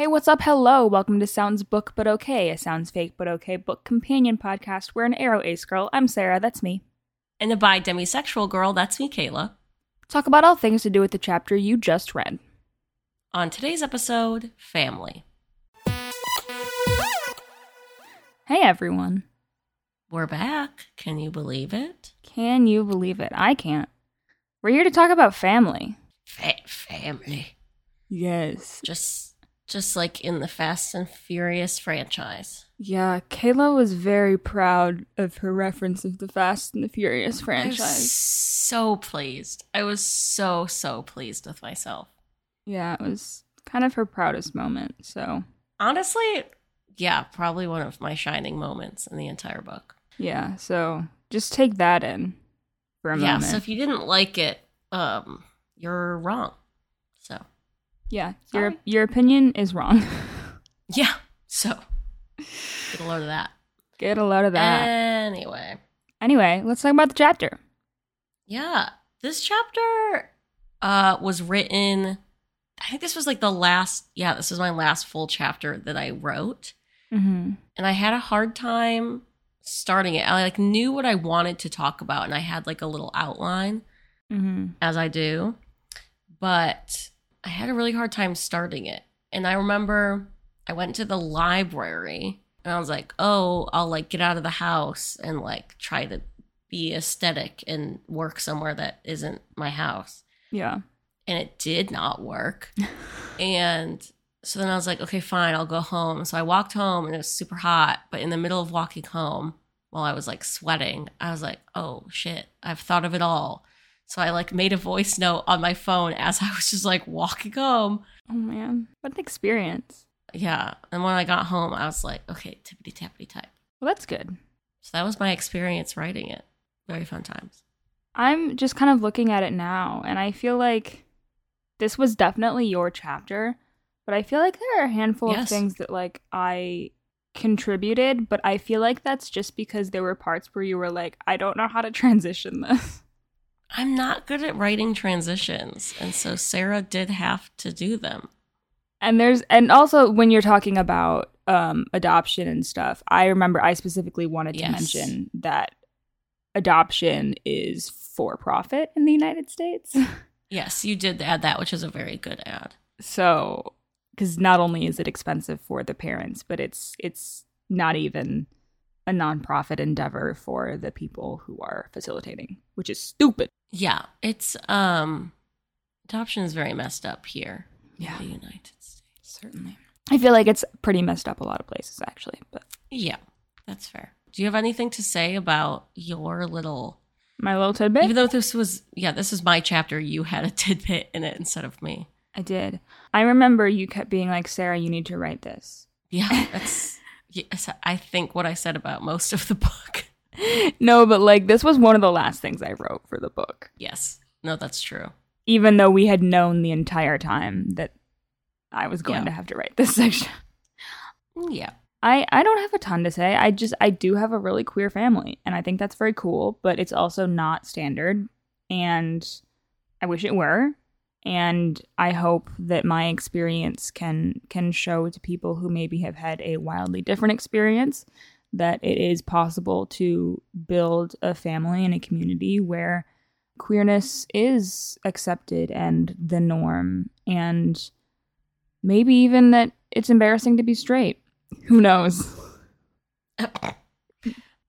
Hey, what's up? Hello. Welcome to Sounds Book But Okay, a sounds fake but okay book companion podcast We're an aro-ace girl, I'm Sarah, that's me, And the bi demisexual girl, that's me, Kayla. talk about all things to do with the chapter you just read. On today's episode, family. Hey, everyone. We're back. Can you believe it? Can you believe it? I can't. We're here to talk about family. Fa- family. Yes. Just just like in the Fast and Furious franchise. Yeah, Kayla was very proud of her reference of the Fast and the Furious franchise. so pleased. I was so so pleased with myself. Yeah, it was kind of her proudest moment. So, Honestly, yeah, probably one of my shining moments in the entire book. yeah, so just take that in for a yeah, moment. so if you didn't like it, um, you're wrong. Yeah, your your opinion is wrong. yeah, so get a load of that. Get a load of that. Anyway, anyway, let's talk about the chapter. yeah, this chapter uh was written. I think this was like the last. Yeah, this was my last full chapter that I wrote, Mm-hmm. and I had a hard time starting it. I like knew what I wanted to talk about, and I had like a little outline Mm-hmm. as I do, but I had a really hard time starting it. And I remember I went to the library and I was like, oh, I'll like get out of the house and like try to be aesthetic and work somewhere that isn't my house. Yeah. And it did not work. and so then I was like, okay, fine, I'll go home. So I walked home and it was super hot. But in the middle of walking home, while I was like sweating, I was like, oh shit, I've thought of it all. So I like made a voice note on my phone as I was just like walking home. Oh man, what an experience. Yeah. And when I got home, I was like, okay, tippity tappity type. Well, that's good. So that was my experience writing it. Very fun times. I'm just kind of looking at it now, and I feel like this was definitely your chapter, but I feel like there are a handful of things that like I contributed, but I feel like that's just because there were parts where you were like, I don't know how to transition this. I'm not good at writing transitions. And so Sarah did have to do them. And there's and also when you're talking about um adoption and stuff, I remember I specifically wanted to Yes. mention that adoption is for profit in the United States. Yes, you did add that, which is a very good ad. so because not only is it expensive for the parents, but it's it's not even a nonprofit endeavor for the people who are facilitating, which is stupid. Yeah, it's um adoption is very messed up here Yeah. in the United States. Certainly. I feel like it's pretty messed up a lot of places actually, but Yeah, that's fair. Do you have anything to say about your little my little tidbit even though this was yeah, this is my chapter, you had a tidbit in it instead of me. I did. I remember you kept being like, Sarah, you need to write this. Yeah, that's yes, I think what I said about most of the book. no, but like this was one of the last things I wrote for the book. Yes. No, that's true. Even though we had known the entire time that I was going Yeah. to have to write this section. Mm, yeah. I, I don't have a ton to say. I just I do have a really queer family and I think that's very cool, but it's also not standard and I wish it were. And I hope that my experience can can show to people who maybe have had a wildly different experience that it is possible to build a family and a community where queerness is accepted and the norm and maybe even that it's embarrassing to be straight. Who knows?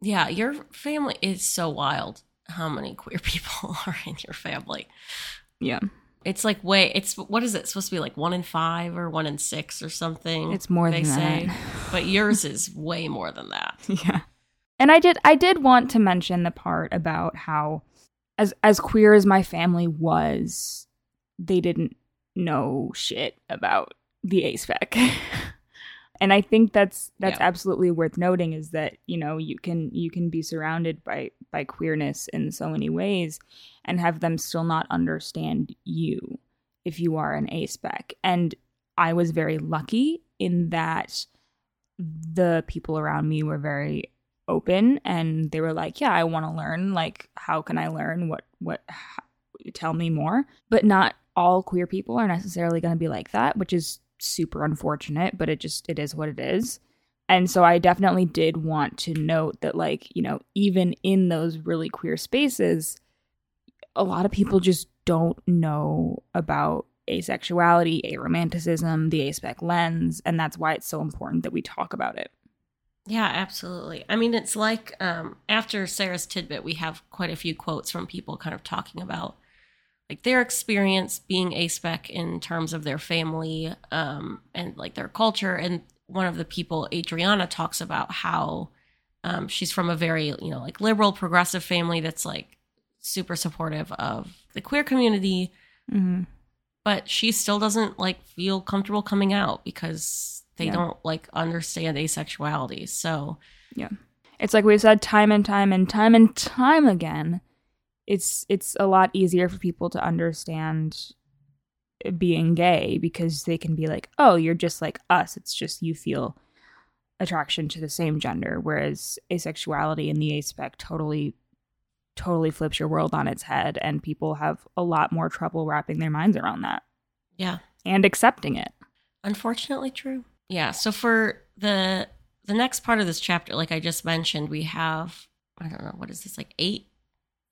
yeah, your family is so wild. How many queer people are in your family? Yeah. It's like way. It's what is it supposed to be like one in five or one in six or something? It's more they than say, that. but yours is way more than that. yeah. And I did I did want to mention the part about how as as queer as my family was, they didn't know shit about the aspec. and I think that's that's Yeah. absolutely worth noting is that, you know, you can you can be surrounded by by queerness in so many ways and have them still not understand you if you are an aspec. And I was very lucky in that the people around me were very open and they were like, "Yeah, I want to learn. Like, how can I learn? What what how, tell me more." But not all queer people are necessarily going to be like that, which is super unfortunate, but it just it is what it is. And so I definitely did want to note that like, you know, even in those really queer spaces, a lot of people just don't know about asexuality, aromanticism, the aspec lens, and that's why it's so important that we talk about it. Yeah, absolutely. I mean, it's like um, after Sarah's tidbit, we have quite a few quotes from people kind of talking about like their experience being aspec in terms of their family um, and like their culture. And one of the people, Adriana, talks about how um, she's from a very you know like liberal, progressive family that's like super supportive of the queer community, Mm-hmm. but she still doesn't like feel comfortable coming out because they Yeah. don't like understand asexuality. So yeah. It's like we've said time and time and time and time again. It's it's a lot easier for people to understand being gay because they can be like, "Oh, you're just like us. It's just you feel attraction to the same gender." Whereas asexuality and the aspec totally totally flips your world on its head and people have a lot more trouble wrapping their minds around that yeah, and accepting it. unfortunately true. Yeah. So for the the next part of this chapter, like I just mentioned, we have I don't know what is this like eight,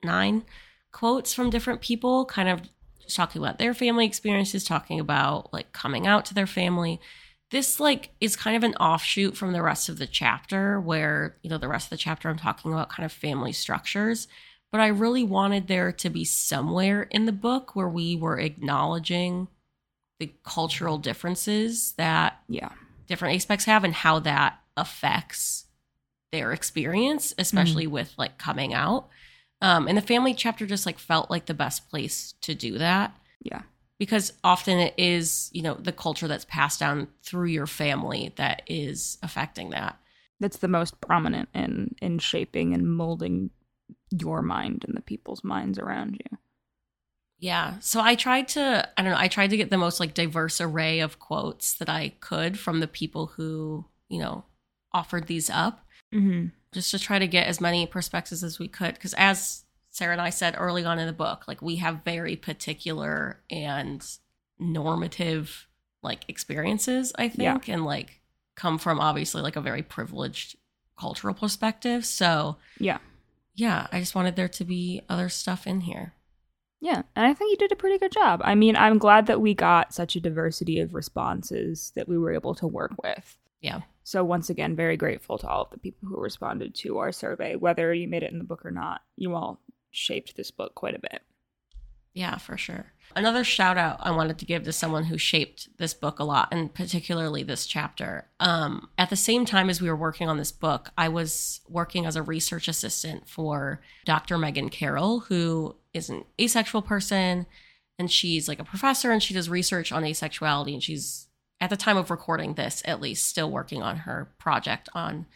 nine quotes from different people, kind of just talking about their family experiences, talking about like coming out to their family. This like is kind of an offshoot from the rest of the chapter, where you know the rest of the chapter I'm talking about kind of family structures. But I really wanted there to be somewhere in the book where we were acknowledging the cultural differences that Yeah. different aspecs have and how that affects their experience, especially mm-hmm. with like coming out. Um, and the family chapter just like felt like the best place to do that Yeah. because often it is, you know, the culture that's passed down through your family that is affecting that. That's the most prominent in in shaping and molding your mind and the people's minds around you. Yeah. So I tried to, I don't know, I tried to get the most like diverse array of quotes that I could from the people who, you know, offered these up. Mm-hmm. Just to try to get as many perspectives as we could because as sarah and i said early on in the book like we have very particular and normative like experiences i think and like come from obviously like a very privileged cultural perspective so Yeah. yeah i just wanted there to be other stuff in here Yeah, and I think you did a pretty good job. I mean, I'm glad that we got such a diversity of responses that we were able to work with. Yeah. So once again, very grateful to all of the people who responded to our survey, whether you made it in the book or not. You all shaped this book quite a bit. Yeah, for sure. Another shout out I wanted to give to someone who shaped this book a lot, and particularly this chapter. Um, at the same time as we were working on this book, I was working as a research assistant for Dr. Megan Carroll, who is an asexual person, and she's like a professor and she does research on asexuality. And she's, at the time of recording this, at least, still working on her project on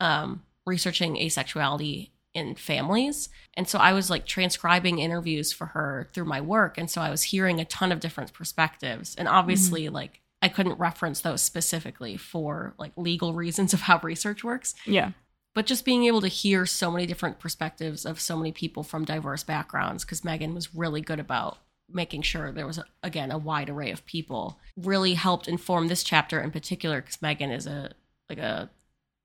um, researching asexuality in families. And so I was like transcribing interviews for her through my work. And so I was hearing a ton of different perspectives. And obviously, like, I couldn't reference those specifically for like legal reasons of how research works. Yeah. But just being able to hear so many different perspectives of so many people from diverse backgrounds, because Megan was really good about making sure there was, again, a wide array of people, really helped inform this chapter in particular, because Megan is a like a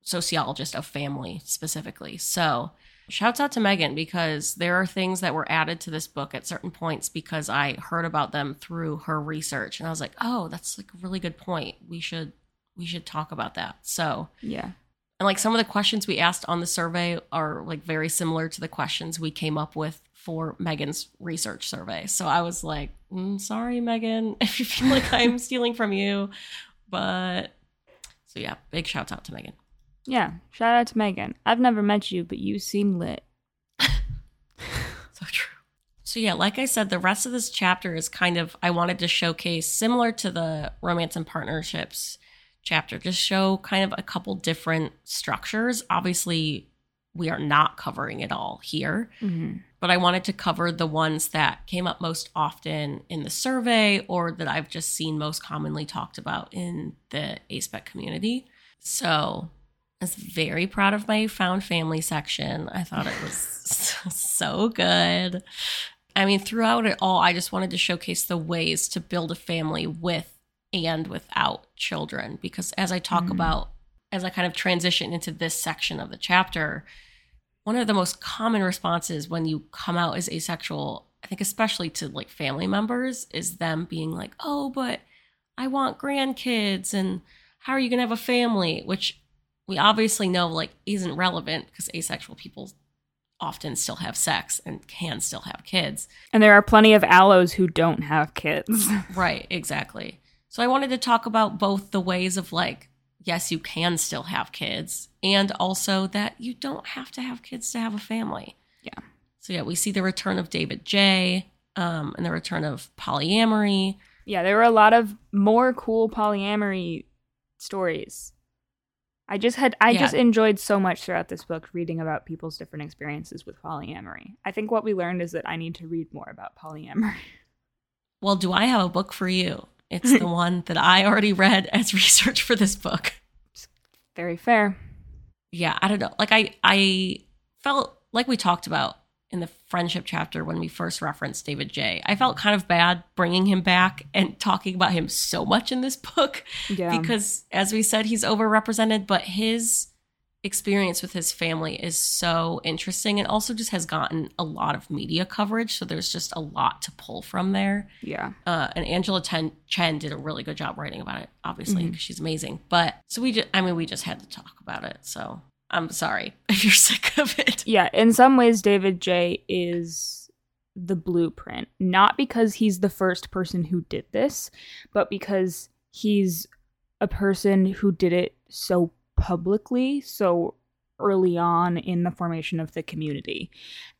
sociologist of family specifically. So shouts out to Megan because there are things that were added to this book at certain points because I heard about them through her research and I was like, "Oh, that's like a really good point. We should we should talk about that." So, Yeah. and like some of the questions we asked on the survey are like very similar to the questions we came up with for Megan's research survey. So I was like, mm, "Sorry, Megan, if you feel like I'm stealing from you." But so yeah, big shout out to Megan. Yeah. Shout out to Megan. I've never met you, but you seem lit. So true. So yeah, like I said, the rest of this chapter is kind of I wanted to showcase similar to the romance and partnerships chapter, just show kind of a couple different structures. Obviously, we are not covering it all here, Mm-hmm. but I wanted to cover the ones that came up most often in the survey or that I've just seen most commonly talked about in the ASPEC community. So I was very proud of my found family section. I thought it was so good. I mean, throughout it all, I just wanted to showcase the ways to build a family with and without children because as I talk Mhm. about as I kind of transition into this section of the chapter, one of the most common responses when you come out as asexual, I think especially to like family members, is them being like, "Oh, but I want grandkids and how are you going to have a family?" which we obviously know like isn't relevant because asexual people often still have sex and can still have kids. And there are plenty of allos who don't have kids. Right, exactly. So I wanted to talk about both the ways of like, yes, you can still have kids, and also that you don't have to have kids to have a family. Yeah. So yeah, we see the return of David J. Um, and the return of polyamory. yeah, there were a lot of more cool polyamory stories. I just had I Yeah. just enjoyed so much throughout this book reading about people's different experiences with polyamory. I think what we learned is that I need to read more about polyamory. Well, do I have a book for you? It's the one that I already read as research for this book. Very fair. yeah, I don't know. Like I I felt like we talked about in the friendship chapter when we first referenced David J. I felt kind of bad bringing him back and talking about him so much in this book Yeah. because as we said he's overrepresented, but his experience with his family is so interesting and also just has gotten a lot of media coverage, so there's just a lot to pull from there. yeah. Uh, and Angela Chen, Chen did a really good job writing about it, obviously, because she's amazing. But so we just, I mean, we just had to talk about it. So I'm sorry if you're sick of it. Yeah, in some ways David J is the blueprint, not because he's the first person who did this, but because he's a person who did it so publicly, so early on in the formation of the community.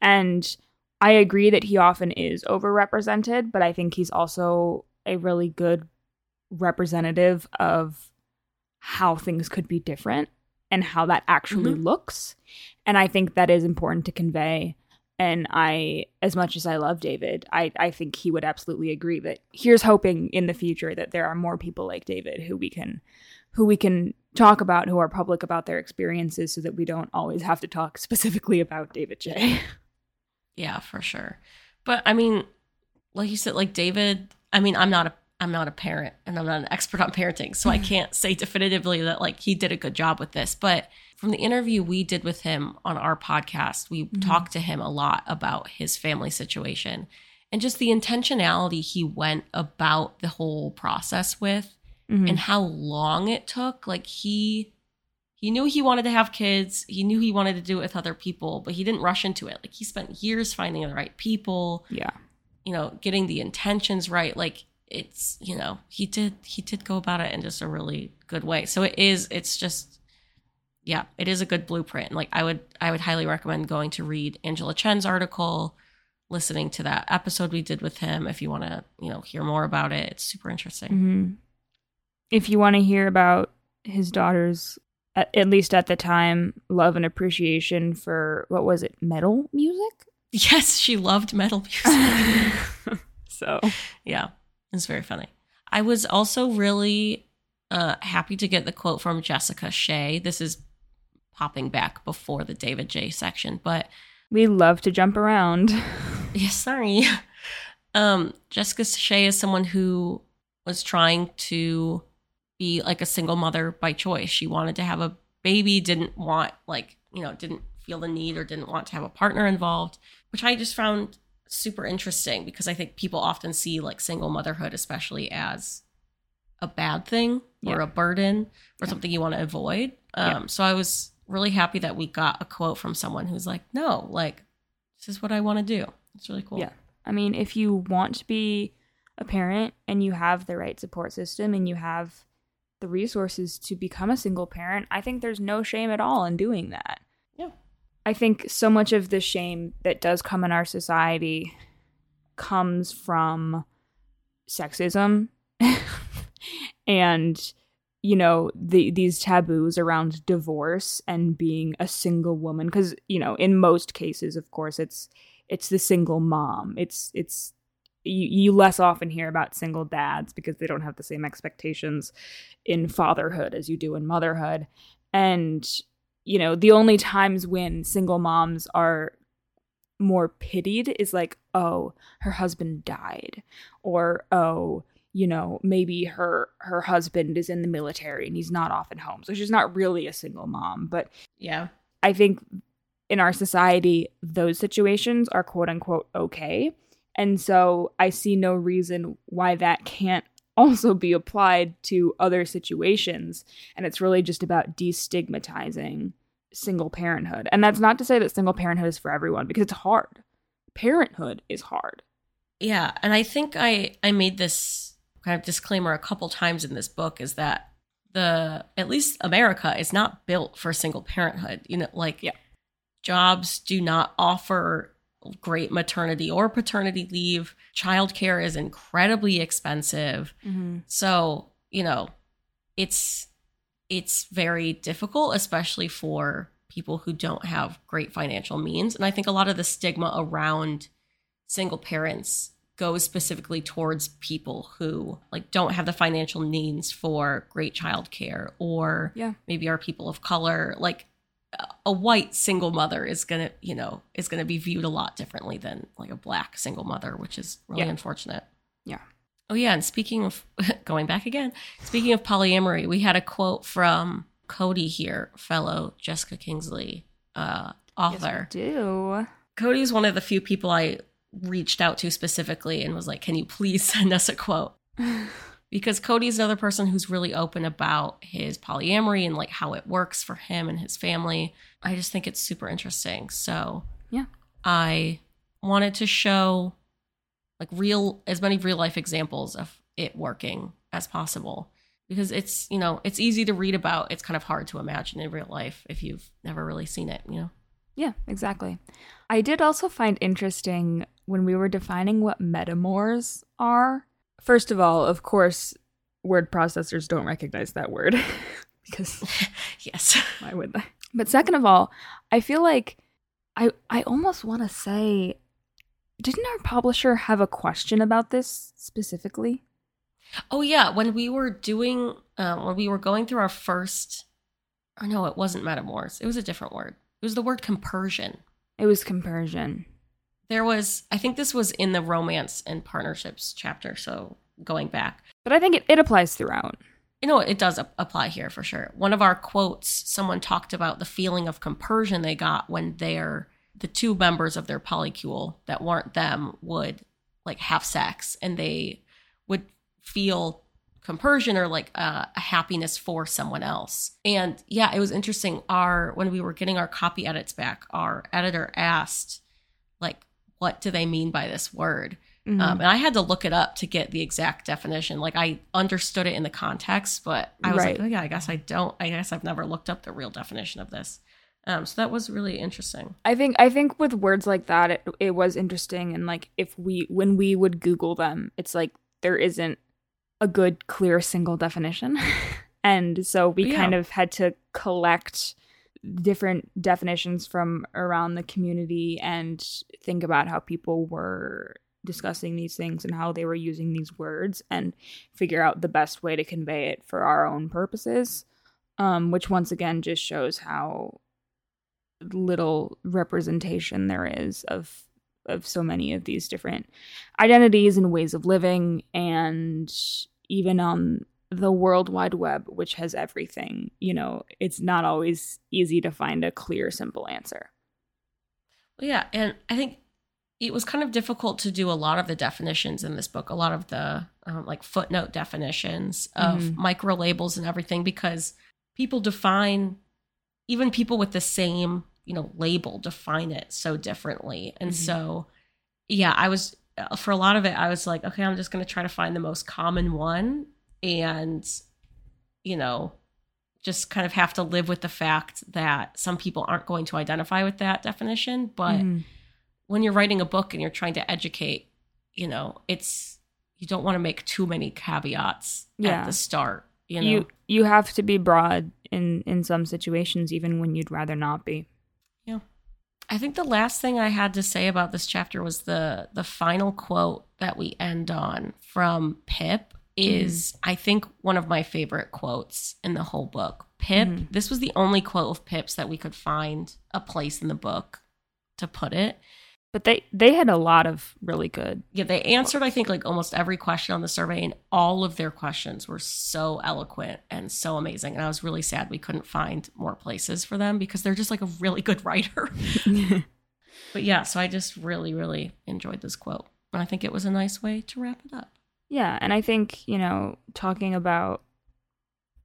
And I agree that he often is overrepresented, but I think he's also a really good representative of how things could be different and how that actually Mhm. looks. And I think that is important to convey. And I, as much as I love David, I, I think he would absolutely agree that here's hoping in the future that there are more people like David who we can who we can talk about who are public about their experiences so that we don't always have to talk specifically about David J. Yeah, for sure. But I mean, like you said, like David, I mean, I'm not a I'm not a parent and I'm not an expert on parenting, so I can't say definitively that like he did a good job with this. But from the interview we did with him on our podcast, we Mhm. talked to him a lot about his family situation and just the intentionality he went about the whole process with Mhm. and how long it took. Like he he knew he wanted to have kids. He knew he wanted to do it with other people, but he didn't rush into it. Like he spent years finding the right people, yeah. you know, getting the intentions right. Like it's, you know, he did he did go about it in just a really good way. So it is it's just yeah, it is a good blueprint. And Like I would I would highly recommend going to read Angela Chen's article, listening to that episode we did with him if you want to, you know, hear more about it. It's super interesting. hmm If you want to hear about his daughter's, at, at least at the time, love and appreciation for what was it, metal music? Yes, she loved metal music. so yeah, it's very funny. I was also really uh, happy to get the quote from Jessica Shea. This is popping back before the David J section, but we love to jump around. yeah, sorry. Um, Jessica Shea is someone who was trying to be like a single mother by choice. She wanted to have a baby, didn't want like, you know, didn't feel the need or didn't want to have a partner involved, which I just found super interesting because I think people often see like single motherhood especially as a bad thing or a burden or Yeah. something you want to avoid. Um, Yeah. so I was really happy that we got a quote from someone who's like, no, like this is what I want to do. It's really cool. Yeah. I mean, if you want to be a parent and you have the right support system and you have the resources to become a single parent, I think there's no shame at all in doing that. Yeah. I think so much of the shame that does come in our society comes from sexism and you know the these taboos around divorce and being a single woman because you know in most cases of course it's it's the single mom it's it's you, you less often hear about single dads because they don't have the same expectations in fatherhood as you do in motherhood and you know the only times when single moms are more pitied is like oh her husband died or oh you know, maybe her her husband is in the military and he's not often home. So she's not really a single mom, but Yeah. I think in our society, those situations are quote unquote okay. And so I see no reason why that can't also be applied to other situations. And it's really just about destigmatizing single parenthood. And that's not to say that single parenthood is for everyone because it's hard. Parenthood is hard. Yeah, and I think I I made this kind of disclaimer a couple times in this book is that the at least America is not built for single parenthood. You know, like Yeah. jobs do not offer great maternity or paternity leave. Childcare is incredibly expensive. Mm-hmm. So, you know, it's it's very difficult especially for people who don't have great financial means. And I think a lot of the stigma around single parents goes specifically towards people who like don't have the financial means for great childcare or Yeah. maybe are people of color like a- white single mother is gonna you know is gonna be viewed a lot differently than like a black single mother which is really Yeah. unfortunate Yeah. oh yeah and speaking of going back again speaking of polyamory we had a quote from cody here fellow jessica kingsley uh author do. Cody is one of the few people I reached out to specifically and was like, "Can you please send us a quote?" Because Cody's another person who's really open about his polyamory and like how it works for him and his family. I just think it's super interesting. So, Yeah. I wanted to show like real as many real life examples of it working as possible because it's, you know, it's easy to read about. It's kind of hard to imagine in real life if you've never really seen it, you know. Yeah, exactly. I did also find interesting when we were defining what metamors are. First of all, of course, word processors don't recognize that word because yes. why would they? But second of all, I feel like I I almost want to say didn't our publisher have a question about this specifically? Oh yeah, when we were doing um, when we were going through our first, or no, it wasn't metamors. It was a different word. It was the word compersion. It was compersion. There was, I think this was in the romance and partnerships chapter. So going back, But I think it, it applies throughout. you know, it does ap- apply here for sure. One of our quotes, someone talked about the feeling of compersion they got when they're the two members of their polycule that weren't them would like have sex and they would feel compersion or like uh, a happiness for someone else. And yeah, it was interesting. Our when we were getting our copy edits back, our editor asked like, "What do they mean by this word?" Mhm. Um, and I had to look it up to get the exact definition. Like I understood it in the context, but I was Right. like, oh yeah, I guess I don't. I guess I've never looked up the real definition of this. Um, so that was really interesting. I think I think with words like that, it, it was interesting, and like if we when we would Google them, it's like there isn't a good clear single definition, and so we Yeah. kind of had to collect different definitions from around the community and think about how people were discussing these things and how they were using these words and figure out the best way to convey it for our own purposes um, which once again just shows how little representation there is of of so many of these different identities and ways of living. And even on the world wide web which has everything you know it's not always easy to find a clear simple answer Well, yeah, and I think it was kind of difficult to do a lot of the definitions in this book, a lot of the um, like footnote definitions of Mhm. micro labels and everything, because people define, even people with the same you know label define it so differently, and Mhm. so yeah, I was uh, for a lot of it, I was like, okay, I'm just going to try to find the most common one, and you know just kind of have to live with the fact that some people aren't going to identify with that definition. But Mhm. when you're writing a book and you're trying to educate, you know, it's you don't want to make too many caveats Yeah. at the start. You know, you you have to be broad in in some situations even when you'd rather not be Yeah. I think the last thing I had to say about this chapter was the the final quote that we end on from Pip is I think one of my favorite quotes in the whole book. Pip, Mhm. this was the only quote of Pip's that we could find a place in the book to put it. But they they had a lot of really good. Yeah, they answered, I think, like almost every question on the survey, and all of their questions were so eloquent and so amazing. And I was really sad we couldn't find more places for them because they're just like a really good writer. but yeah, so I just really, really enjoyed this quote. And I think it was a nice way to wrap it up. Yeah, and I think, you know, talking about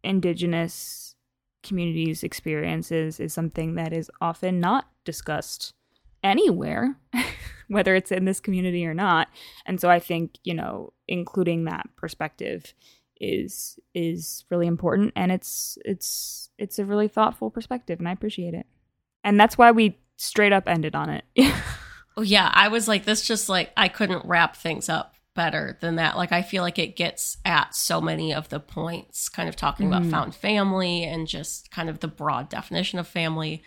indigenous communities' experiences is something that is often not discussed anywhere, whether it's in this community or not. And so I think, you know, including that perspective is is really important and it's it's it's a really thoughtful perspective and I appreciate it. And that's why we straight up ended on it. oh yeah, I was like this just like I couldn't wrap things up better than that. Like I feel like it gets at so many of the points, kind of talking mm-hmm. about found family and just kind of the broad definition of family.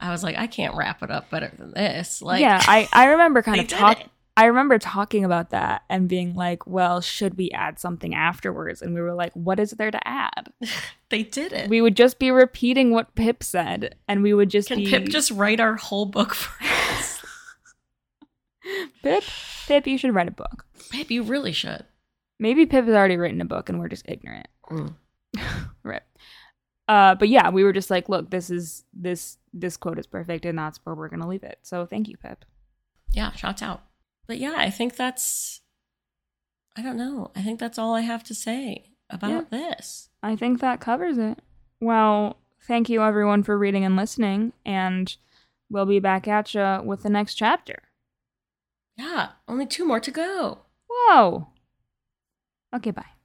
I was like, I can't wrap it up better than this. Like, yeah, I I remember kind of talking. I remember talking about that and being like, well, should we add something afterwards? And we were like, what is there to add? they did it. We would just be repeating what Pip said, and we would just Can be... Pip just write our whole book for us? Pip, Pip, you should write a book. Pip, you really should. Maybe Pip has already written a book and we're just ignorant. Mm. right. Uh, but yeah, we were just like, look, this is this this quote is perfect, and that's where we're gonna leave it. So thank you, Pip. Yeah, shouts out. But yeah, I think that's I don't know. I think that's all I have to say about yeah. this. I think that covers it. Well, thank you everyone for reading and listening, and we'll be back at you with the next chapter. Yeah, only two more to go. Whoa. Okay, bye.